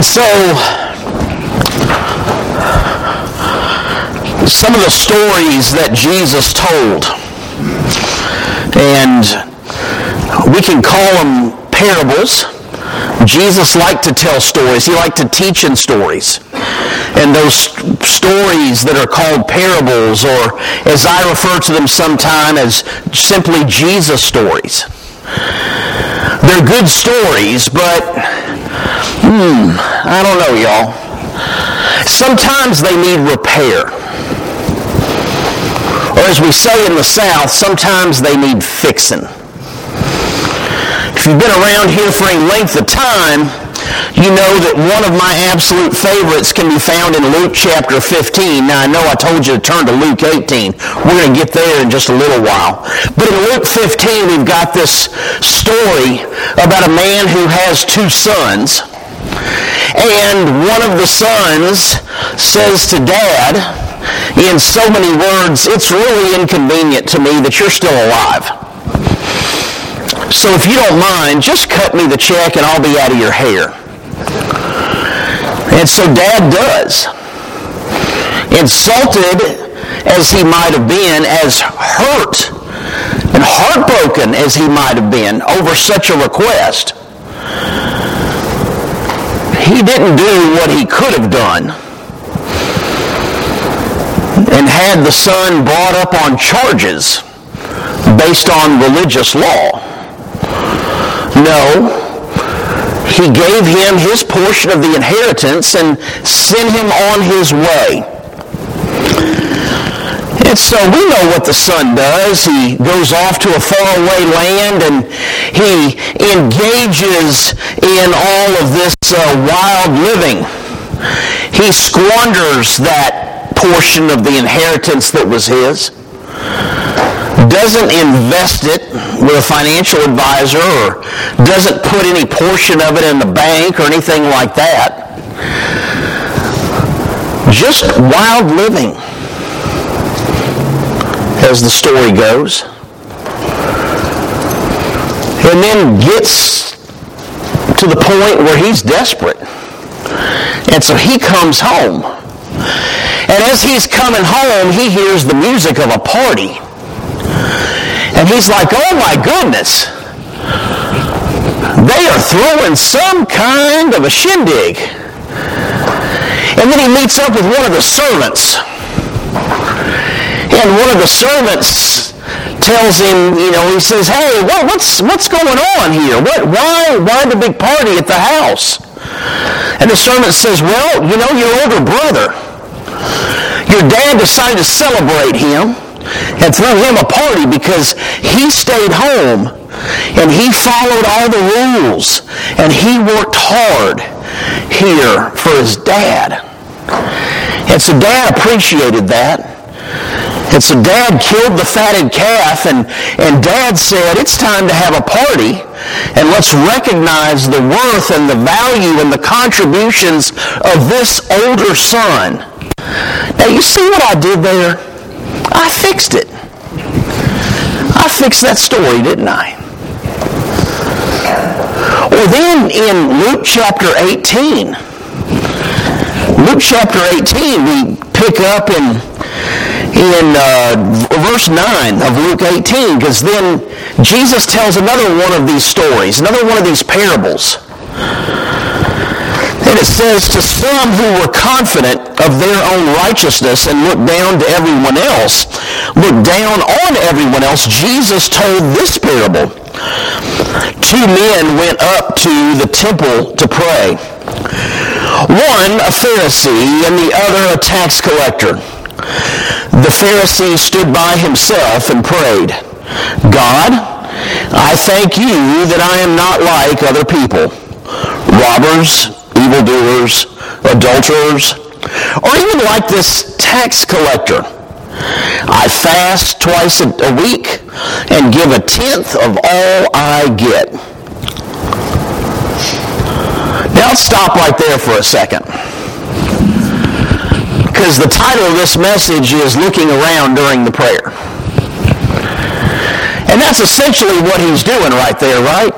And so, some of the stories that Jesus told, and we can call them parables. Jesus liked to tell stories. He liked to teach in stories. And those stories that are called parables, or as I refer to them sometime as simply Jesus stories. They're good stories, but, hmm, I don't know, y'all. Sometimes they need repair. Or as we say in the South, sometimes they need fixing. If you've been around here for any length of time, you know that one of my absolute favorites can be found in Luke chapter 15. Now, I know I told you to turn to Luke 18. We're going to get there in just a little while. But in Luke 15, we've got this story about a man who has two sons. And one of the sons says to dad, in so many words, it's really inconvenient to me that you're still alive. So if you don't mind, just cut me the check and I'll be out of your hair. And so dad does. Insulted as he might have been, as hurt and heartbroken as he might have been over such a request, he didn't do what he could have done and had the son brought up on charges based on religious law. No, he gave him his portion of the inheritance and sent him on his way. So we know what the son does. He goes off to a faraway land and he engages in all of this uh, wild living. He squanders that portion of the inheritance that was his doesn't invest it with a financial advisor or doesn't put any portion of it in the bank or anything like that. Just wild living, as the story goes. And then gets to the point where he's desperate. And so he comes home. And as he's coming home, he hears the music of a party. And he's like, oh my goodness. They are throwing some kind of a shindig. And then he meets up with one of the servants. And one of the servants tells him, you know, he says, hey, what, what's, what's going on here? What, why, why the big party at the house? And the servant says, well, you know, your older brother, your dad decided to celebrate him and throw him a party because he stayed home and he followed all the rules and he worked hard here for his dad. And so dad appreciated that. And so dad killed the fatted calf and, and dad said, it's time to have a party and let's recognize the worth and the value and the contributions of this older son. Now you see what I did there? I fixed it. I fixed that story, didn't I? Or then in Luke chapter 18, Luke chapter 18, we pick up in, in uh, verse 9 of Luke 18, because then Jesus tells another one of these stories, another one of these parables. And it says, to some who were confident of their own righteousness and looked down to everyone else, looked down on everyone else, Jesus told this parable. Two men went up to the temple to pray. One a Pharisee and the other a tax collector. The Pharisee stood by himself and prayed, God, I thank you that I am not like other people, robbers, evildoers, adulterers, or even like this tax collector. I fast twice a week and give a tenth of all I get. Now stop right there for a second. Because the title of this message is Looking Around During the Prayer. And that's essentially what he's doing right there, right?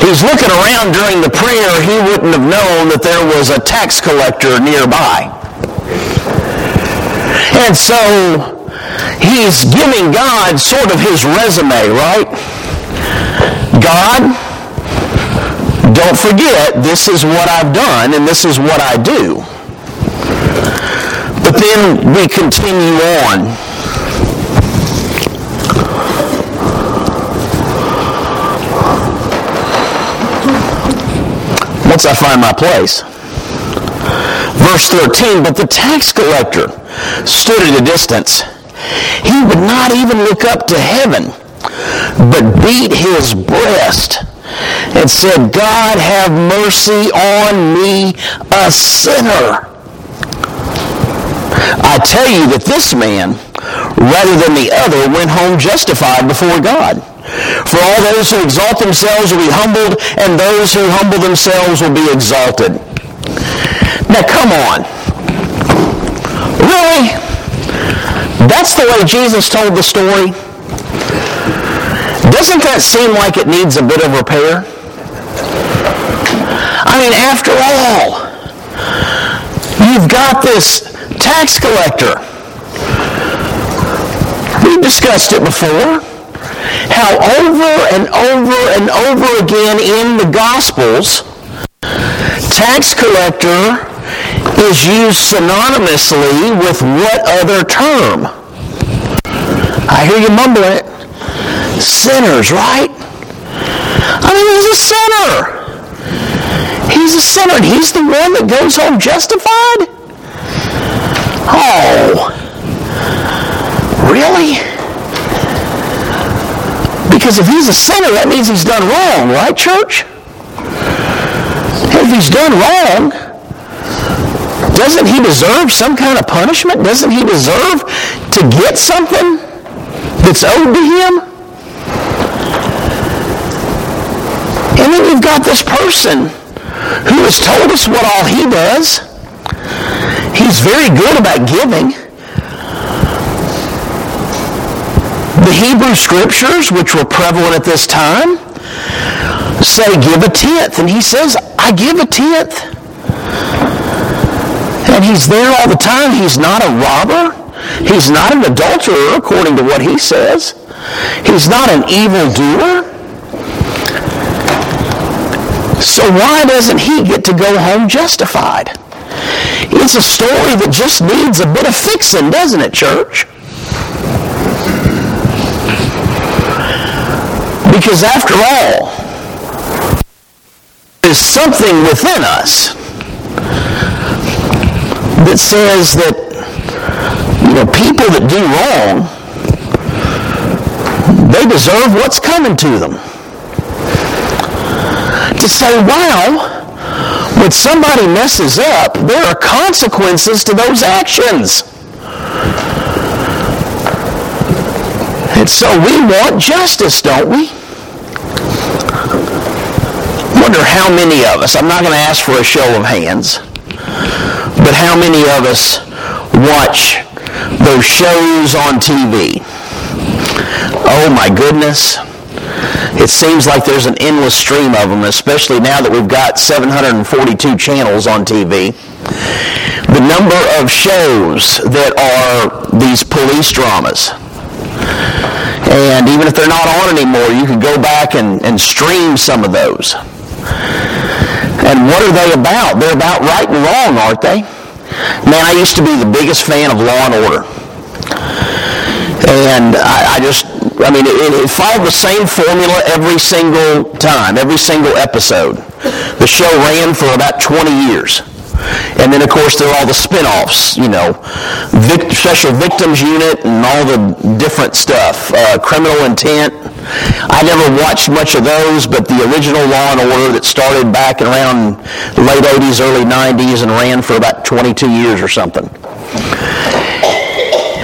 he's looking around during the prayer, he wouldn't have known that there was a tax collector nearby. And so he's giving God sort of his resume, right? God, don't forget, this is what I've done and this is what I do. But then we continue on. Once I find my place. Verse 13, but the tax collector stood at a distance. He would not even look up to heaven, but beat his breast and said, God have mercy on me, a sinner. I tell you that this man, rather than the other, went home justified before God. For all those who exalt themselves will be humbled, and those who humble themselves will be exalted. Now come on. Really? That's the way Jesus told the story? Doesn't that seem like it needs a bit of repair? I mean, after all, you've got this tax collector. We've discussed it before. How over and over and over again in the Gospels, tax collector is used synonymously with what other term? I hear you mumbling it. Sinners, right? I mean, he's a sinner. He's a sinner, he's the one that goes home justified? Oh, really? Because if he's a sinner, that means he's done wrong, right, church? If he's done wrong, doesn't he deserve some kind of punishment? Doesn't he deserve to get something that's owed to him? And then you've got this person who has told us what all he does. He's very good about giving. The Hebrew scriptures, which were prevalent at this time, say give a tenth. And he says, I give a tenth. And he's there all the time. He's not a robber. He's not an adulterer, according to what he says. He's not an evildoer. So why doesn't he get to go home justified? It's a story that just needs a bit of fixing, doesn't it, church? Because after all, there's something within us that says that you know people that do wrong they deserve what's coming to them to say wow when somebody messes up there are consequences to those actions and so we want justice don't we I wonder how many of us i'm not going to ask for a show of hands but how many of us watch those shows on TV? Oh my goodness. It seems like there's an endless stream of them, especially now that we've got 742 channels on TV. The number of shows that are these police dramas. And even if they're not on anymore, you can go back and, and stream some of those. And what are they about? They're about right and wrong, aren't they? Man, I used to be the biggest fan of Law and Order. And I, I just, I mean, it, it, followed the same formula every single time, every single episode. The show ran for about 20 years. And then, of course, there are all the spin-offs, you know, Vic, Special Victims Unit and all the different stuff, uh, Criminal Intent. I never watched much of those, but the original Law and Order that started back around late 80s, early 90s, and ran for about 22 years or something.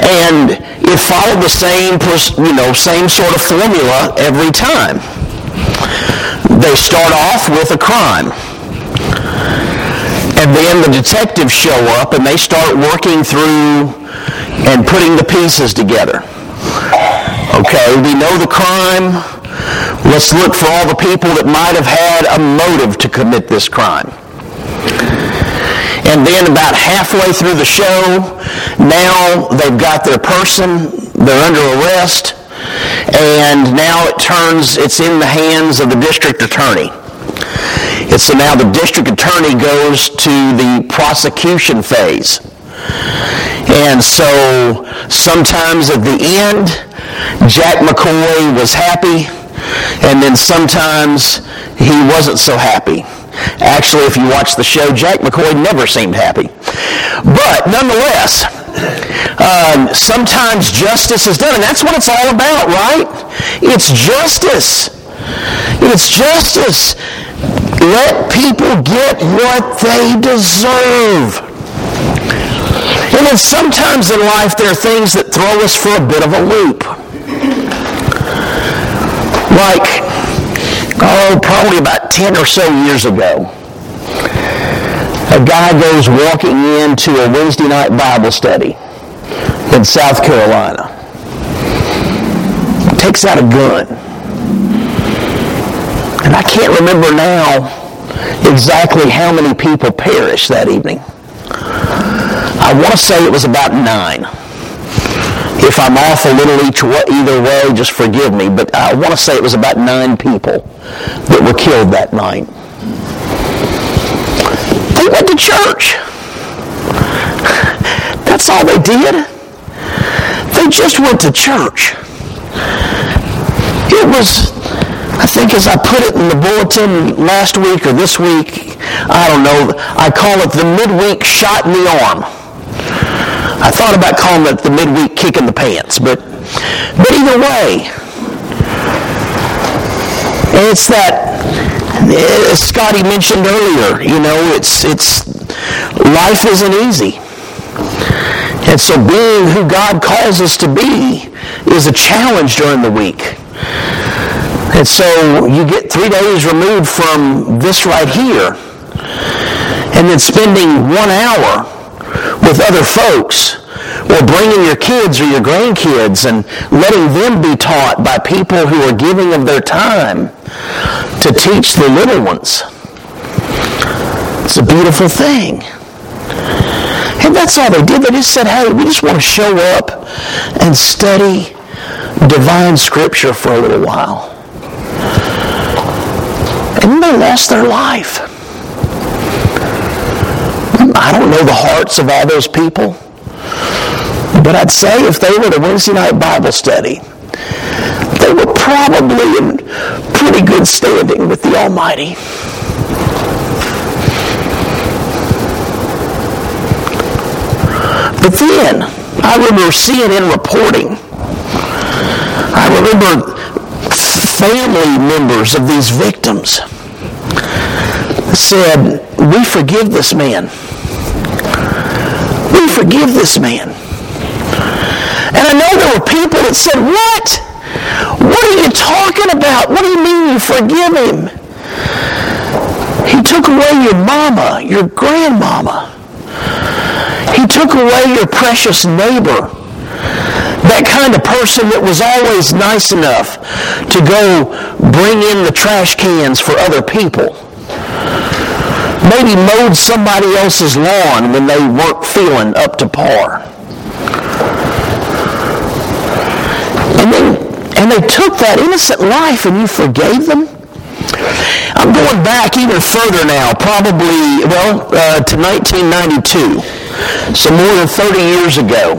And it followed the same, you know, same sort of formula every time. They start off with a crime and then the detectives show up and they start working through and putting the pieces together. Okay, we know the crime. Let's look for all the people that might have had a motive to commit this crime. And then about halfway through the show, now they've got their person, they're under arrest, and now it turns, it's in the hands of the district attorney. And so now the district attorney goes to the prosecution phase. And so sometimes at the end, Jack McCoy was happy, and then sometimes he wasn't so happy. Actually, if you watch the show, Jack McCoy never seemed happy. But nonetheless, um, sometimes justice is done, and that's what it's all about, right? It's justice. It's justice. Let people get what they deserve. And then sometimes in life there are things that throw us for a bit of a loop. Like, oh, probably about 10 or so years ago, a guy goes walking into a Wednesday night Bible study in South Carolina. Takes out a gun. And I can't remember now exactly how many people perished that evening. I want to say it was about nine. If I'm off a little each way, either way, just forgive me. But I want to say it was about nine people that were killed that night. They went to church. That's all they did. They just went to church. It was, I think as I put it in the bulletin last week or this week, I don't know, I call it the midweek shot in the arm. I thought about calling it the midweek kick in the pants, but but either way, it's that as Scotty mentioned earlier, you know, it's it's life isn't easy. And so being who God calls us to be is a challenge during the week. And so you get three days removed from this right here, and then spending one hour with other folks or bringing your kids or your grandkids and letting them be taught by people who are giving of their time to teach the little ones. It's a beautiful thing. And that's all they did. They just said, hey, we just want to show up and study divine scripture for a little while. And they lost their life. I don't know the hearts of all those people. But I'd say if they were a Wednesday night Bible study, they were probably in pretty good standing with the Almighty. But then, I remember CNN reporting. I remember family members of these victims said, we forgive this man forgive this man. And I know there were people that said, What? What are you talking about? What do you mean you forgive him? He took away your mama, your grandmama. He took away your precious neighbor. That kind of person that was always nice enough to go bring in the trash cans for other people maybe mowed somebody else's lawn when they weren't feeling up to par. And and they took that innocent life and you forgave them? I'm going back even further now, probably, well, uh, to 1992. So more than 30 years ago.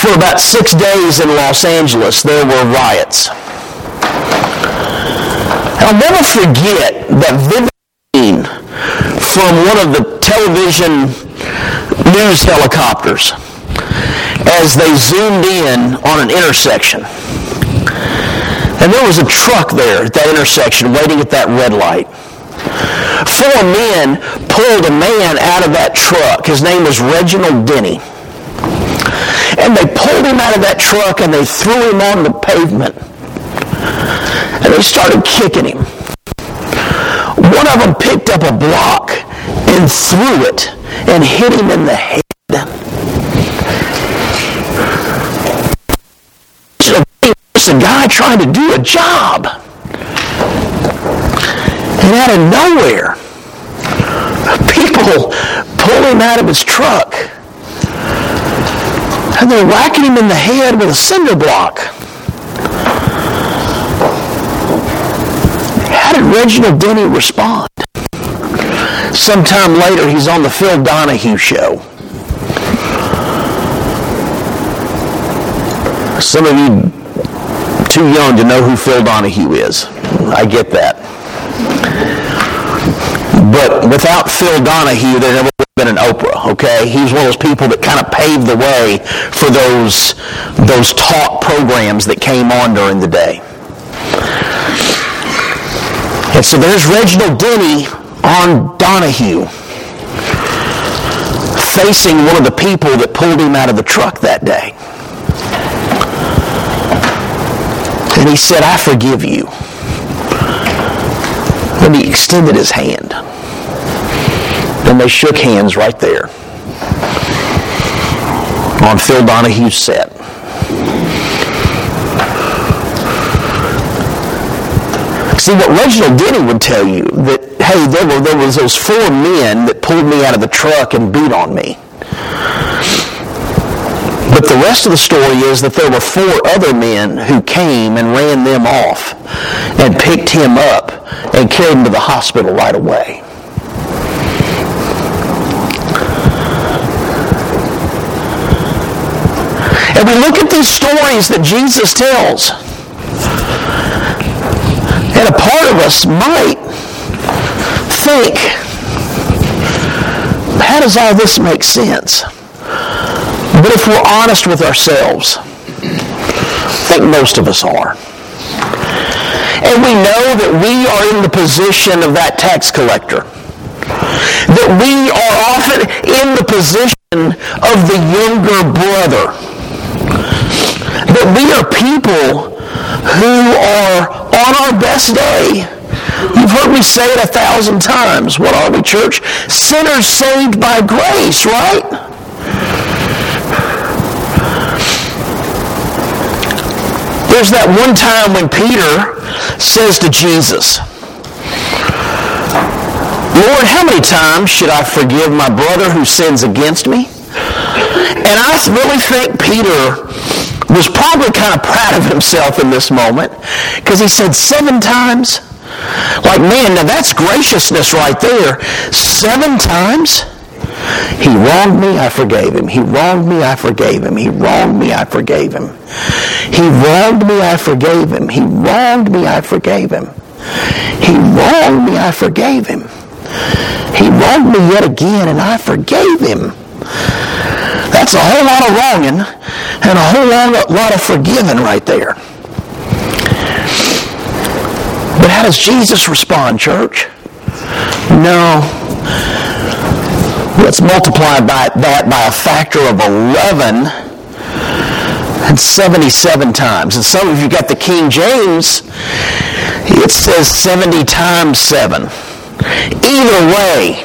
For about six days in Los Angeles, there were riots. I'll never forget that vivid from one of the television news helicopters as they zoomed in on an intersection. And there was a truck there at that intersection waiting at that red light. Four men pulled a man out of that truck. His name was Reginald Denny. And they pulled him out of that truck and they threw him on the pavement. And they started kicking him. One of them picked up a block and threw it and hit him in the head. just a guy trying to do a job. And out of nowhere, people pull him out of his truck. And they're whacking him in the head with a cinder block. How did Reginald Denny respond? Sometime later, he's on the Phil Donahue show. Some of you too young to know who Phil Donahue is. I get that. But without Phil Donahue, there never would have been an Oprah, okay? He's one of those people that kind of paved the way for those, those talk programs that came on during the day. And so there's Reginald Denny on Donahue facing one of the people that pulled him out of the truck that day. And he said, I forgive you. And he extended his hand. And they shook hands right there on Phil Donahue's set. See, what Reginald Denny would tell you, that, hey, there, were, there was those four men that pulled me out of the truck and beat on me. But the rest of the story is that there were four other men who came and ran them off and picked him up and carried him to the hospital right away. And we look at these stories that Jesus tells. And a part of us might think, how does all this make sense? But if we're honest with ourselves, I think most of us are. And we know that we are in the position of that tax collector. That we are often in the position of the younger brother. That we are people who are on our best day. You've heard me say it a thousand times. What are we, church? Sinners saved by grace, right? There's that one time when Peter says to Jesus, Lord, how many times should I forgive my brother who sins against me? And I really think Peter was probably kind of proud of himself in this moment because he said seven times. Like, man, now that's graciousness right there. Seven times? He wronged me, I forgave him. He wronged me, I forgave him. He wronged me, I forgave him. He wronged me, I forgave him. He wronged me, I forgave him. He wronged me, I forgave him. He wronged me yet again, and I forgave him. That's a whole lot of wronging and a whole lot of forgiving right there. But how does Jesus respond, church? No, Let's multiply by that by a factor of 11 and 77 times. And some of you got the King James, it says 70 times 7. Either way,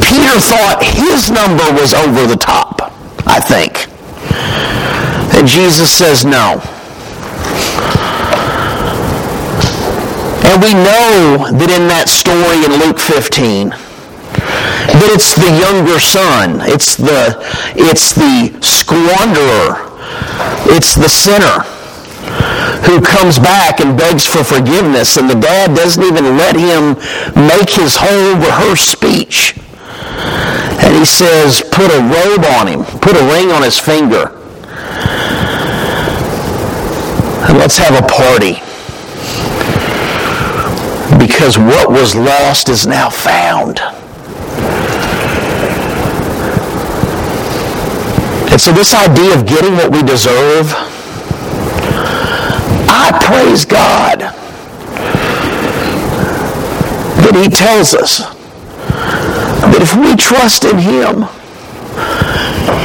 Peter thought his number was over the top, I think. And Jesus says no. And we know that in that story in Luke 15, that it's the younger son. It's the, it's the squanderer. It's the sinner who comes back and begs for forgiveness, and the dad doesn't even let him make his whole rehearsed speech. And he says, put a robe on him, put a ring on his finger, and let's have a party. Because what was lost is now found. And so this idea of getting what we deserve, I praise God that he tells us that if we trust in him,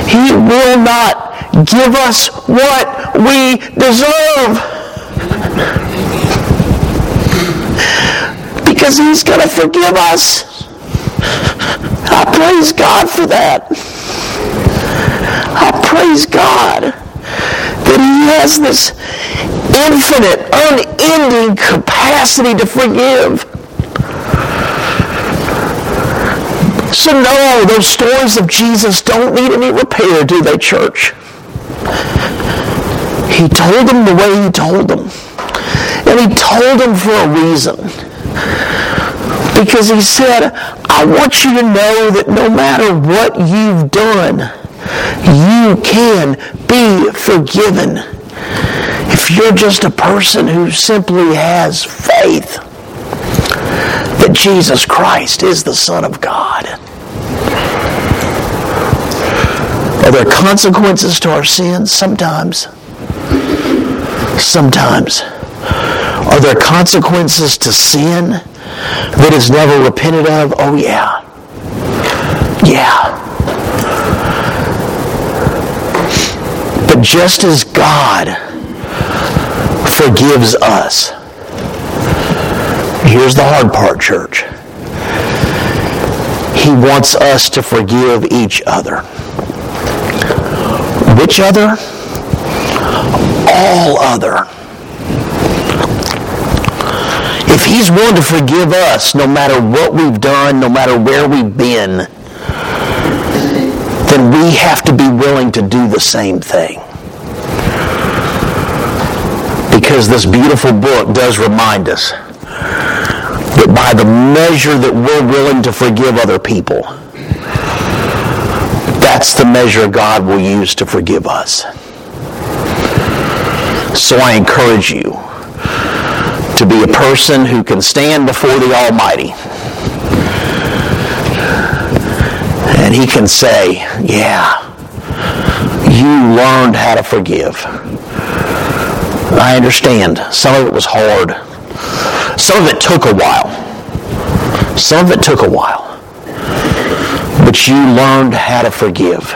he will not give us what we deserve. Because he's going to forgive us. I praise God for that. I praise God that he has this infinite, unending capacity to forgive. So no, those stories of Jesus don't need any repair, do they, church? He told them the way he told them. And he told them for a reason. Because he said, I want you to know that no matter what you've done, you can be forgiven. If you're just a person who simply has faith that Jesus Christ is the Son of God. Are there consequences to our sins? Sometimes. Sometimes. Are there consequences to sin that is never repented of? Oh, yeah. Yeah. But just as God forgives us, here's the hard part, church. He wants us to forgive each other. Which other? All other. If he's willing to forgive us no matter what we've done, no matter where we've been, then we have to be willing to do the same thing. Because this beautiful book does remind us that by the measure that we're willing to forgive other people, that's the measure God will use to forgive us. So I encourage you to be a person who can stand before the Almighty. And he can say, yeah, you learned how to forgive. I understand. Some of it was hard. Some of it took a while. Some of it took a while but you learned how to forgive.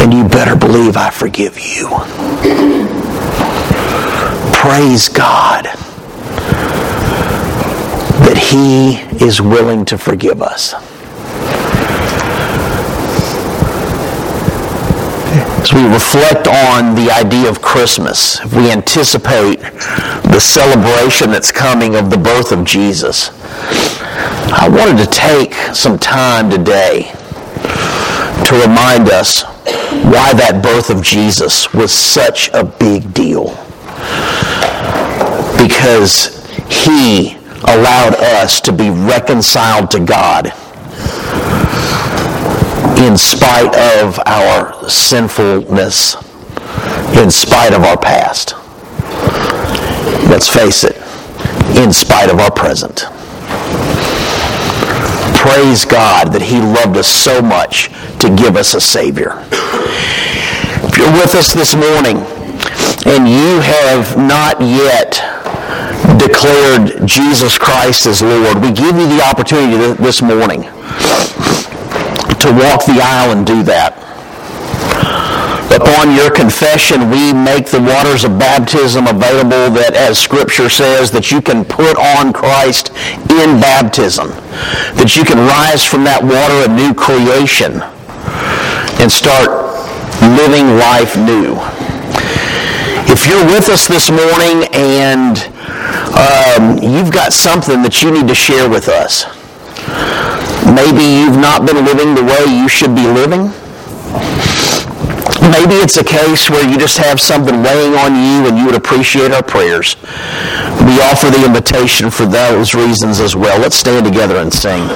And you better believe I forgive you. Praise God that He is willing to forgive us. As we reflect on the idea of Christmas, if we anticipate the celebration that's coming of the birth of Jesus, I wanted to take some time today to remind us why that birth of Jesus was such a big deal. Because he allowed us to be reconciled to God in spite of our sinfulness, in spite of our past. Let's face it, in spite of our present praise God that He loved us so much to give us a Savior. If you're with us this morning and you have not yet declared Jesus Christ as Lord, we give you the opportunity this morning to walk the aisle and do that. Upon your confession, we make the waters of baptism available that, as Scripture says, that you can put on Christ in baptism, that you can rise from that water a new creation and start living life new. If you're with us this morning and um, you've got something that you need to share with us, maybe you've not been living the way you should be living Maybe it's a case where you just have something weighing on you and you would appreciate our prayers. We offer the invitation for those reasons as well. Let's stand together and sing.